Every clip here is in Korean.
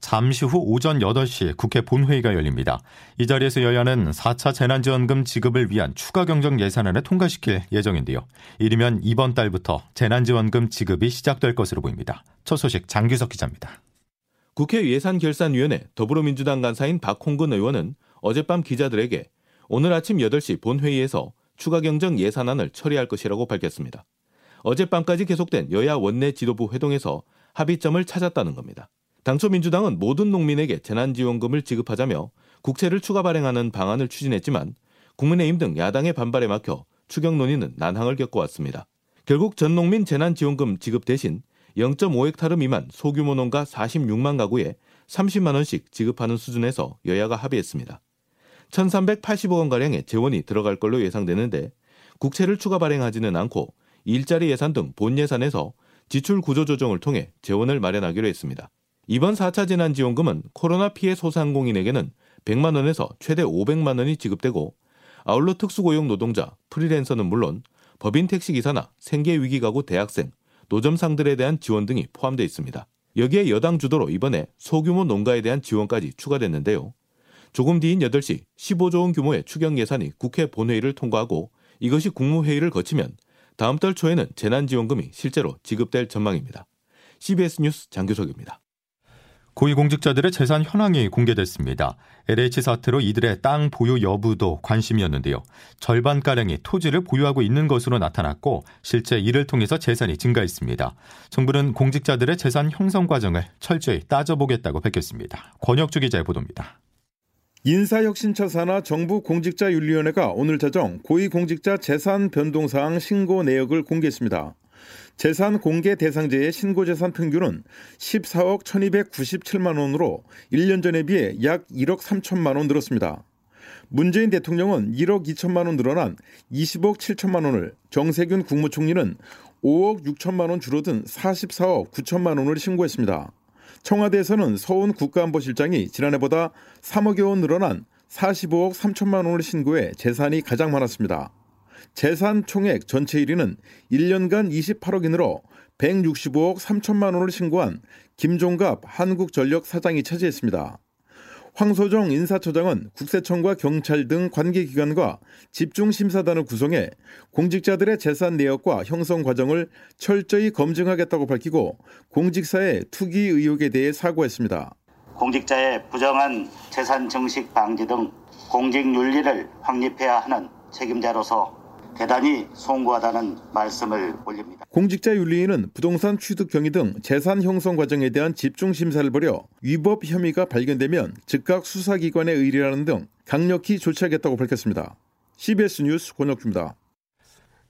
잠시 후 오전 8시 국회 본회의가 열립니다. 이 자리에서 여야는 4차 재난지원금 지급을 위한 추가 경정 예산안을 통과시킬 예정인데요. 이르면 이번 달부터 재난지원금 지급이 시작될 것으로 보입니다. 첫 소식 장규석 기자입니다. 국회 예산결산위원회 더불어민주당 간사인 박홍근 의원은 어젯밤 기자들에게 오늘 아침 8시 본회의에서 추가 경정 예산안을 처리할 것이라고 밝혔습니다. 어젯밤까지 계속된 여야 원내 지도부 회동에서 합의점을 찾았다는 겁니다. 당초 민주당은 모든 농민에게 재난지원금을 지급하자며 국채를 추가 발행하는 방안을 추진했지만 국민의힘 등 야당의 반발에 막혀 추경 논의는 난항을 겪어왔습니다. 결국 전 농민 재난지원금 지급 대신 0.5헥타르 미만 소규모 농가 46만 가구에 30만 원씩 지급하는 수준에서 여야가 합의했습니다. 1,380억 원가량의 재원이 들어갈 걸로 예상되는데 국채를 추가 발행하지는 않고 일자리 예산 등 본 예산에서 지출 구조 조정을 통해 재원을 마련하기로 했습니다. 이번 4차 재난지원금은 코로나 피해 소상공인에게는 100만 원에서 최대 500만 원이 지급되고 아울러 특수고용 노동자, 프리랜서는 물론 법인 택시기사나 생계위기 가구 대학생, 노점상들에 대한 지원 등이 포함되어 있습니다. 여기에 여당 주도로 이번에 소규모 농가에 대한 지원까지 추가됐는데요. 조금 뒤인 8시 15조 원 규모의 추경 예산이 국회 본회의를 통과하고 이것이 국무회의를 거치면 다음 달 초에는 재난지원금이 실제로 지급될 전망입니다. CBS 뉴스 장규석입니다. 고위공직자들의 재산 현황이 공개됐습니다. LH 사태로 이들의 땅 보유 여부도 관심이었는데요. 절반가량이 토지를 보유하고 있는 것으로 나타났고 실제 이를 통해서 재산이 증가했습니다. 정부는 공직자들의 재산 형성 과정을 철저히 따져보겠다고 밝혔습니다. 권혁주 기자의 보도입니다. 인사혁신처사나 정부 공직자윤리위원회가 오늘 자정 고위공직자 재산 변동사항 신고 내역을 공개했습니다. 재산 공개 대상자의 신고 재산 평균은 14억 1297만 원으로 1년 전에 비해 약 1억 3천만 원 늘었습니다. 문재인 대통령은 1억 2천만 원 늘어난 20억 7천만 원을, 정세균 국무총리는 5억 6천만 원 줄어든 44억 9천만 원을 신고했습니다. 청와대에서는 서훈 국가안보실장이 지난해보다 3억여 원 늘어난 45억 3천만 원을 신고해 재산이 가장 많았습니다. 재산 총액 전체 1위는 1년간 28억이 늘어 165억 3천만 원을 신고한 김종갑 한국전력 사장이 차지했습니다. 황소정 인사처장은 국세청과 경찰 등 관계기관과 집중심사단을 구성해 공직자들의 재산 내역과 형성 과정을 철저히 검증하겠다고 밝히고 공직사의 투기 의혹에 대해 사과했습니다. 공직자의 부정한 재산 증식 방지 등 공직 윤리를 확립해야 하는 책임자로서 대단히 송구하다는 말씀을 올립니다. 공직자윤리위는 부동산 취득 경위 등 재산 형성 과정에 대한 집중 심사를 벌여 위법 혐의가 발견되면 즉각 수사기관에 의뢰하는 등 강력히 조치하겠다고 밝혔습니다. CBS 뉴스 권혁주입니다.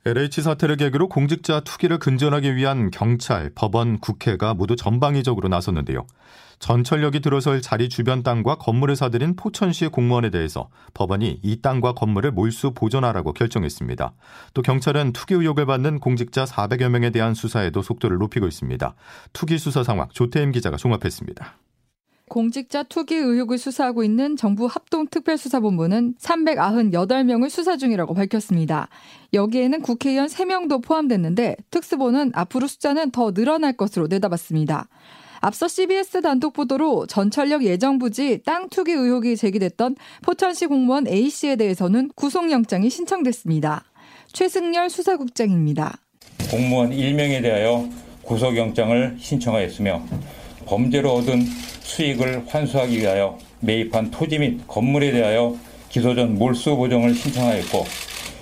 LH 사태를 계기로 공직자 투기를 근절하기 위한 경찰, 법원, 국회가 모두 전방위적으로 나섰는데요. 전철역이 들어설 자리 주변 땅과 건물을 사들인 포천시 공무원에 대해서 법원이 이 땅과 건물을 몰수 보존하라고 결정했습니다. 또 경찰은 투기 의혹을 받는 공직자 400여 명에 대한 수사에도 속도를 높이고 있습니다. 투기 수사 상황 조태임 기자가 종합했습니다. 공직자 투기 의혹을 수사하고 있는 정부 합동특별수사본부는 398명을 수사 중이라고 밝혔습니다. 여기에는 국회의원 3명도 포함됐는데 특수본은 앞으로 숫자는 더 늘어날 것으로 내다봤습니다. 앞서 CBS 단독 보도로 전철역 예정 부지 땅 투기 의혹이 제기됐던 포천시 공무원 A씨에 대해서는 구속영장이 신청됐습니다. 최승열 수사국장입니다. 공무원 1명에 대하여 구속영장을 신청하였으며 범죄로 얻은 수익을 환수하기 위하여 매입한 토지 및 건물에 대하여 기소 전 몰수 보정을 신청하였고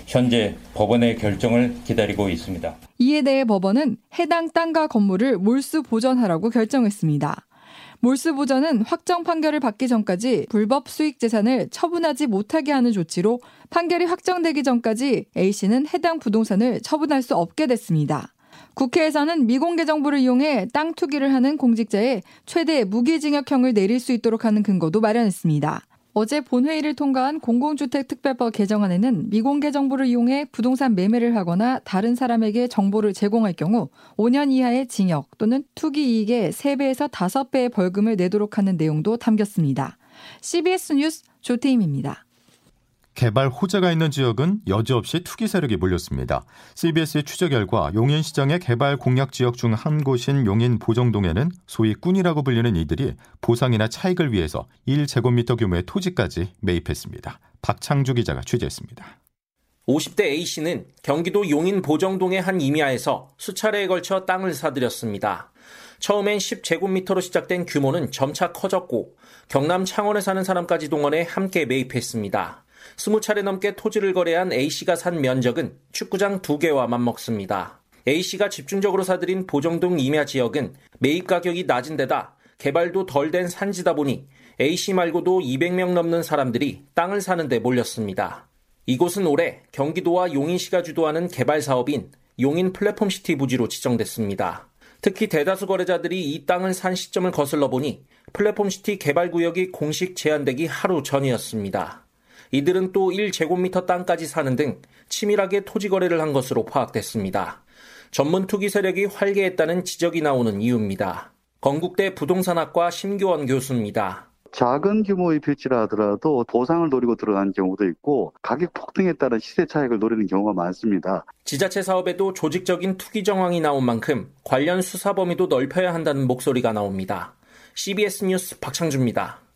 현재 법원의 결정을 기다리고 있습니다. 이에 대해 법원은 해당 땅과 건물을 몰수 보전하라고 결정했습니다. 몰수 보전은 확정 판결을 받기 전까지 불법 수익 재산을 처분하지 못하게 하는 조치로 판결이 확정되기 전까지 A씨는 해당 부동산을 처분할 수 없게 됐습니다. 국회에서는 미공개 정보를 이용해 땅 투기를 하는 공직자에 최대 무기징역형을 내릴 수 있도록 하는 근거도 마련했습니다. 어제 본회의를 통과한 공공주택특별법 개정안에는 미공개 정보를 이용해 부동산 매매를 하거나 다른 사람에게 정보를 제공할 경우 5년 이하의 징역 또는 투기 이익의 3배에서 5배의 벌금을 내도록 하는 내용도 담겼습니다. CBS 뉴스 조태임입니다. 개발 호재가 있는 지역은 여지없이 투기 세력이 몰렸습니다. CBS의 취재 결과 용인시장의 개발 공약 지역 중 한 곳인 용인 보정동에는 소위 꾼이라고 불리는 이들이 보상이나 차익을 위해서 1제곱미터 규모의 토지까지 매입했습니다. 박창주 기자가 취재했습니다. 50대 A씨는 경기도 용인 보정동의 한 임야에서 수차례에 걸쳐 땅을 사들였습니다. 처음엔 10제곱미터로 시작된 규모는 점차 커졌고 경남 창원에 사는 사람까지 동원해 함께 매입했습니다. 20차례 넘게 토지를 거래한 A씨가 산 면적은 축구장 2개와 맞먹습니다. A씨가 집중적으로 사들인 보정동 임야 지역은 매입 가격이 낮은 데다 개발도 덜 된 산지다 보니 A씨 말고도 200명 넘는 사람들이 땅을 사는데 몰렸습니다. 이곳은 올해 경기도와 용인시가 주도하는 개발 사업인 용인 플랫폼시티 부지로 지정됐습니다. 특히 대다수 거래자들이 이 땅을 산 시점을 거슬러 보니 플랫폼시티 개발구역이 공식 제한되기 하루 전이었습니다. 이들은 또 1제곱미터 땅까지 사는 등 치밀하게 토지 거래를 한 것으로 파악됐습니다. 전문 투기 세력이 활개했다는 지적이 나오는 이유입니다. 건국대 부동산학과 심교원 교수입니다. 작은 규모의 필지라 하더라도 보상을 노리고 들어가는 경우도 있고 가격 폭등에 따른 시세 차익을 노리는 경우가 많습니다. 지자체 사업에도 조직적인 투기 정황이 나온 만큼 관련 수사 범위도 넓혀야 한다는 목소리가 나옵니다. CBS 뉴스 박창주입니다.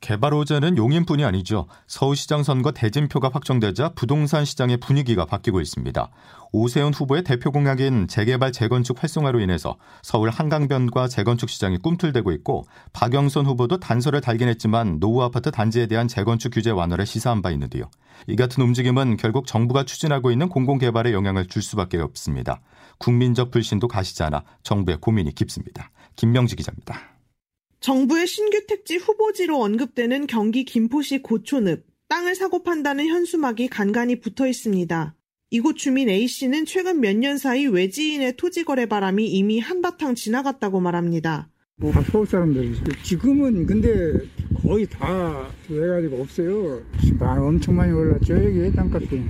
개발 호재는 용인뿐이 아니죠. 서울시장 선거 대진표가 확정되자 부동산 시장의 분위기가 바뀌고 있습니다. 오세훈 후보의 대표 공약인 재개발 재건축 활성화로 인해서 서울 한강변과 재건축 시장이 꿈틀대고 있고 박영선 후보도 단서를 달긴 했지만 노후 아파트 단지에 대한 재건축 규제 완화를 시사한 바 있는데요. 이 같은 움직임은 결국 정부가 추진하고 있는 공공개발에 영향을 줄 수밖에 없습니다. 국민적 불신도 가시지 않아 정부의 고민이 깊습니다. 김명지 기자입니다. 정부의 신규 택지 후보지로 언급되는 경기 김포시 고촌읍, 땅을 사고 판다는 현수막이 간간히 붙어 있습니다. 이곳 주민 A씨는 최근 몇 년 사이 외지인의 토지 거래 바람이 이미 한바탕 지나갔다고 말합니다. 뭐 서울 사람들 지금은 근데 거의 다 외가지가 없어요. 엄청 많이 올랐죠 여기 땅값이.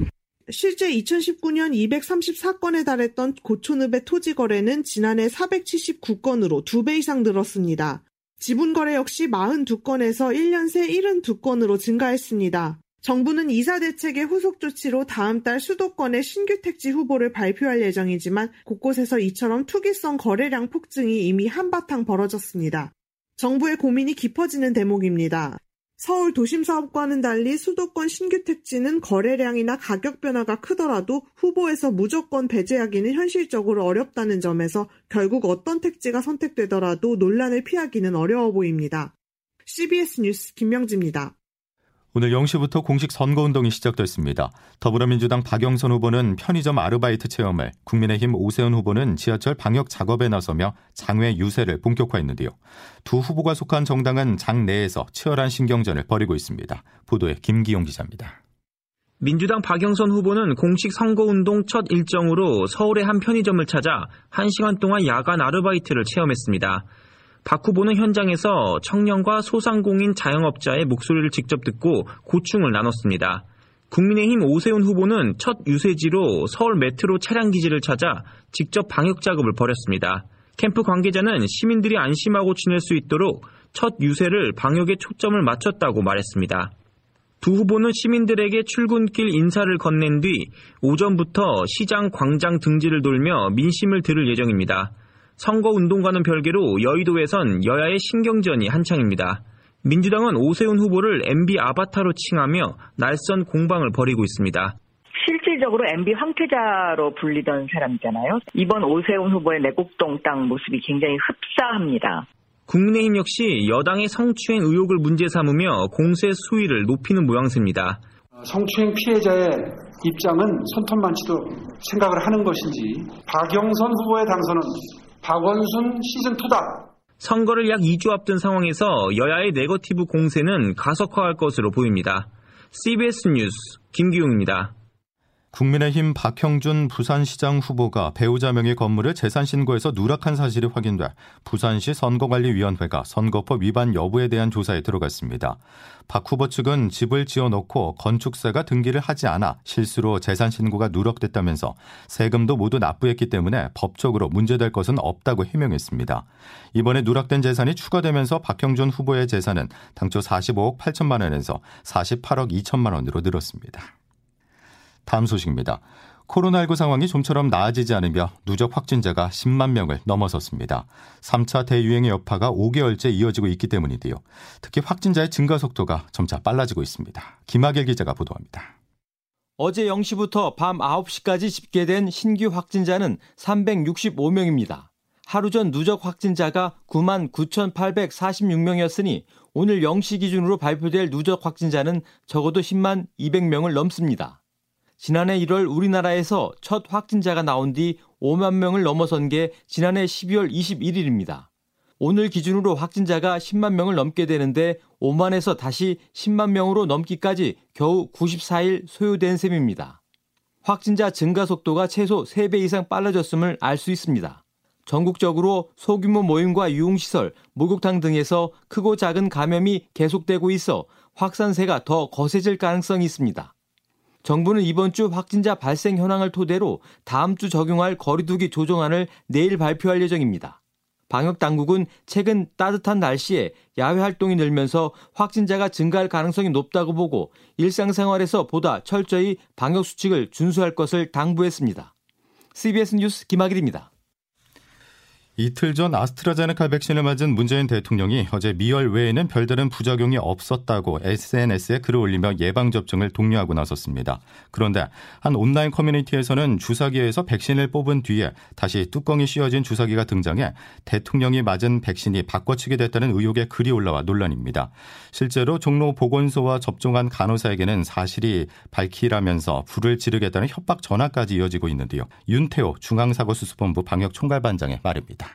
실제 2019년 234건에 달했던 고촌읍의 토지 거래는 지난해 479건으로 2배 이상 늘었습니다. 지분 거래 역시 42건에서 1년 새 72건으로 증가했습니다. 정부는 이사 대책의 후속 조치로 다음 달 수도권의 신규 택지 후보를 발표할 예정이지만 곳곳에서 이처럼 투기성 거래량 폭증이 이미 한바탕 벌어졌습니다. 정부의 고민이 깊어지는 대목입니다. 서울 도심 사업과는 달리 수도권 신규 택지는 거래량이나 가격 변화가 크더라도 후보에서 무조건 배제하기는 현실적으로 어렵다는 점에서 결국 어떤 택지가 선택되더라도 논란을 피하기는 어려워 보입니다. CBS 뉴스 김명지입니다. 오늘 0시부터 공식 선거운동이 시작됐습니다. 더불어민주당 박영선 후보는 편의점 아르바이트 체험을, 국민의힘 오세훈 후보는 지하철 방역 작업에 나서며 장외 유세를 본격화했는데요. 두 후보가 속한 정당은 장 내에서 치열한 신경전을 벌이고 있습니다. 보도에 김기용 기자입니다. 민주당 박영선 후보는 공식 선거운동 첫 일정으로 서울의 한 편의점을 찾아 1시간 동안 야간 아르바이트를 체험했습니다. 박 후보는 현장에서 청년과 소상공인 자영업자의 목소리를 직접 듣고 고충을 나눴습니다. 국민의힘 오세훈 후보는 첫 유세지로 서울 메트로 차량 기지를 찾아 직접 방역 작업을 벌였습니다. 캠프 관계자는 시민들이 안심하고 지낼 수 있도록 첫 유세를 방역에 초점을 맞췄다고 말했습니다. 두 후보는 시민들에게 출근길 인사를 건넨 뒤 오전부터 시장 광장 등지를 돌며 민심을 들을 예정입니다. 선거운동과는 별개로 여의도에선 여야의 신경전이 한창입니다. 민주당은 오세훈 후보를 MB 아바타로 칭하며 날선 공방을 벌이고 있습니다. 실질적으로 MB 황태자로 불리던 사람이잖아요. 이번 오세훈 후보의 내곡동 땅 모습이 굉장히 흡사합니다. 국민의힘 역시 여당의 성추행 의혹을 문제 삼으며 공세 수위를 높이는 모양새입니다. 성추행 피해자의 입장은 손톱만치도 생각을 하는 것인지 박영선 후보의 당선은 박원순 시즌2다. 선거를 약 2주 앞둔 상황에서 여야의 네거티브 공세는 가속화할 것으로 보입니다. CBS 뉴스 김기웅입니다. 국민의힘 박형준 부산시장 후보가 배우자 명의 건물을 재산 신고해서 누락한 사실이 확인돼 부산시 선거관리위원회가 선거법 위반 여부에 대한 조사에 들어갔습니다. 박 후보 측은 집을 지어놓고 건축사가 등기를 하지 않아 실수로 재산 신고가 누락됐다면서 세금도 모두 납부했기 때문에 법적으로 문제될 것은 없다고 해명했습니다. 이번에 누락된 재산이 추가되면서 박형준 후보의 재산은 당초 45억 8천만 원에서 48억 2천만 원으로 늘었습니다. 다음 소식입니다. 코로나19 상황이 좀처럼 나아지지 않으며 누적 확진자가 10만 명을 넘어섰습니다. 3차 대유행의 여파가 5개월째 이어지고 있기 때문인데요. 특히 확진자의 증가 속도가 점차 빨라지고 있습니다. 김학일 기자가 보도합니다. 어제 0시부터 밤 9시까지 집계된 신규 확진자는 365명입니다. 하루 전 누적 확진자가 9만 9,846명이었으니 오늘 0시 기준으로 발표될 누적 확진자는 적어도 10만 200명을 넘습니다. 지난해 1월 우리나라에서 첫 확진자가 나온 뒤 5만 명을 넘어선 게 지난해 12월 21일입니다. 오늘 기준으로 확진자가 10만 명을 넘게 되는데 5만에서 다시 10만 명으로 넘기까지 겨우 94일 소요된 셈입니다. 확진자 증가 속도가 최소 3배 이상 빨라졌음을 알 수 있습니다. 전국적으로 소규모 모임과 유흥시설, 목욕탕 등에서 크고 작은 감염이 계속되고 있어 확산세가 더 거세질 가능성이 있습니다. 정부는 이번 주 확진자 발생 현황을 토대로 다음 주 적용할 거리두기 조정안을 내일 발표할 예정입니다. 방역 당국은 최근 따뜻한 날씨에 야외 활동이 늘면서 확진자가 증가할 가능성이 높다고 보고 일상생활에서 보다 철저히 방역 수칙을 준수할 것을 당부했습니다. CBS 뉴스 김학일입니다. 이틀 전 아스트라제네카 백신을 맞은 문재인 대통령이 어제 미열 외에는 별다른 부작용이 없었다고 SNS에 글을 올리며 예방접종을 독려하고 나섰습니다. 그런데 한 온라인 커뮤니티에서는 주사기에서 백신을 뽑은 뒤에 다시 뚜껑이 씌워진 주사기가 등장해 대통령이 맞은 백신이 바꿔치기 됐다는 의혹의 글이 올라와 논란입니다. 실제로 종로 보건소와 접종한 간호사에게는 사실이 밝히라면서 불을 지르겠다는 협박 전화까지 이어지고 있는데요. 윤태호 중앙사고수습본부 방역총괄반장의 말입니다.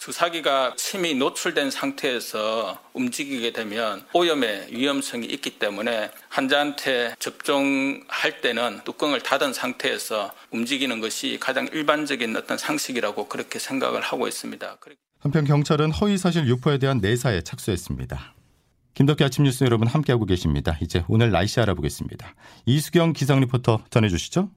주사기가 침이 노출된 상태에서 움직이게 되면 오염의 위험성이 있기 때문에 환자한테 접종할 때는 뚜껑을 닫은 상태에서 움직이는 것이 가장 일반적인 어떤 상식이라고 그렇게 생각을 하고 있습니다. 한편 경찰은 허위사실 유포에 대한 내사에 착수했습니다. 김덕기 아침 뉴스 여러분 함께하고 계십니다. 이제 오늘 날씨 알아보겠습니다. 이수경 기상 리포터 전해주시죠.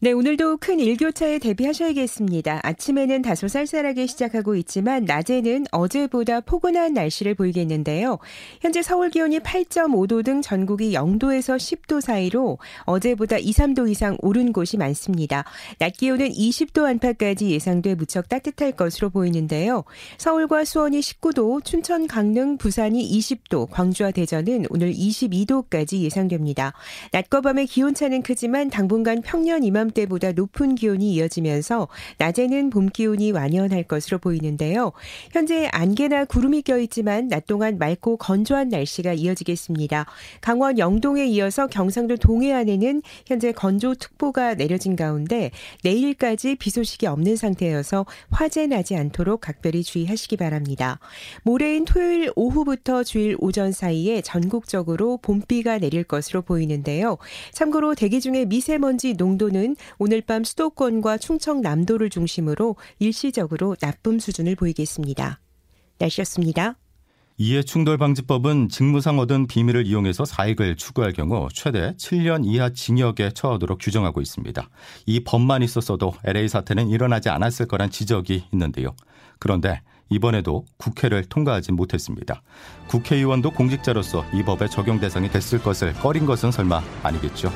네, 오늘도 큰 일교차에 대비하셔야겠습니다. 아침에는 다소 쌀쌀하게 시작하고 있지만 낮에는 어제보다 포근한 날씨를 보이겠는데요. 현재 서울 기온이 8.5도 등 전국이 0도에서 10도 사이로 어제보다 2, 3도 이상 오른 곳이 많습니다. 낮 기온은 20도 안팎까지 예상돼 무척 따뜻할 것으로 보이는데요. 서울과 수원이 19도, 춘천, 강릉, 부산이 20도, 광주와 대전은 오늘 22도까지 예상됩니다. 낮과 밤의 기온차는 크지만 당분간 평년 이맘 때보다 높은 기온이 이어지면서 낮에는 봄 기온이 완연할 것으로 보이는데요. 현재 안개나 구름이 껴있지만 낮 동안 맑고 건조한 날씨가 이어지겠습니다. 강원 영동에 이어서 경상도 동해안에는 현재 건조특보가 내려진 가운데 내일까지 비 소식이 없는 상태여서 화재 나지 않도록 각별히 주의하시기 바랍니다. 모레인 토요일 오후부터 주일 오전 사이에 전국적으로 봄비가 내릴 것으로 보이는데요. 참고로 대기 중에 미세먼지 농도는 오늘 밤 수도권과 충청남도를 중심으로 일시적으로 나쁨 수준을 보이겠습니다. 날씨였습니다. 이해충돌방지법은 직무상 얻은 비밀을 이용해서 사익을 추구할 경우 최대 7년 이하 징역에 처하도록 규정하고 있습니다. 이 법만 있었어도 LA 사태는 일어나지 않았을 거란 지적이 있는데요. 그런데 이번에도 국회를 통과하지 못했습니다. 국회의원도 공직자로서 이 법의 적용 대상이 됐을 것을 꺼린 것은 설마 아니겠죠.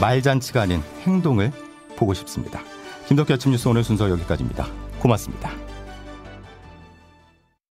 말잔치가 아닌 행동을 보고 싶습니다. 김덕기 아침 뉴스 오늘 순서 여기까지입니다. 고맙습니다.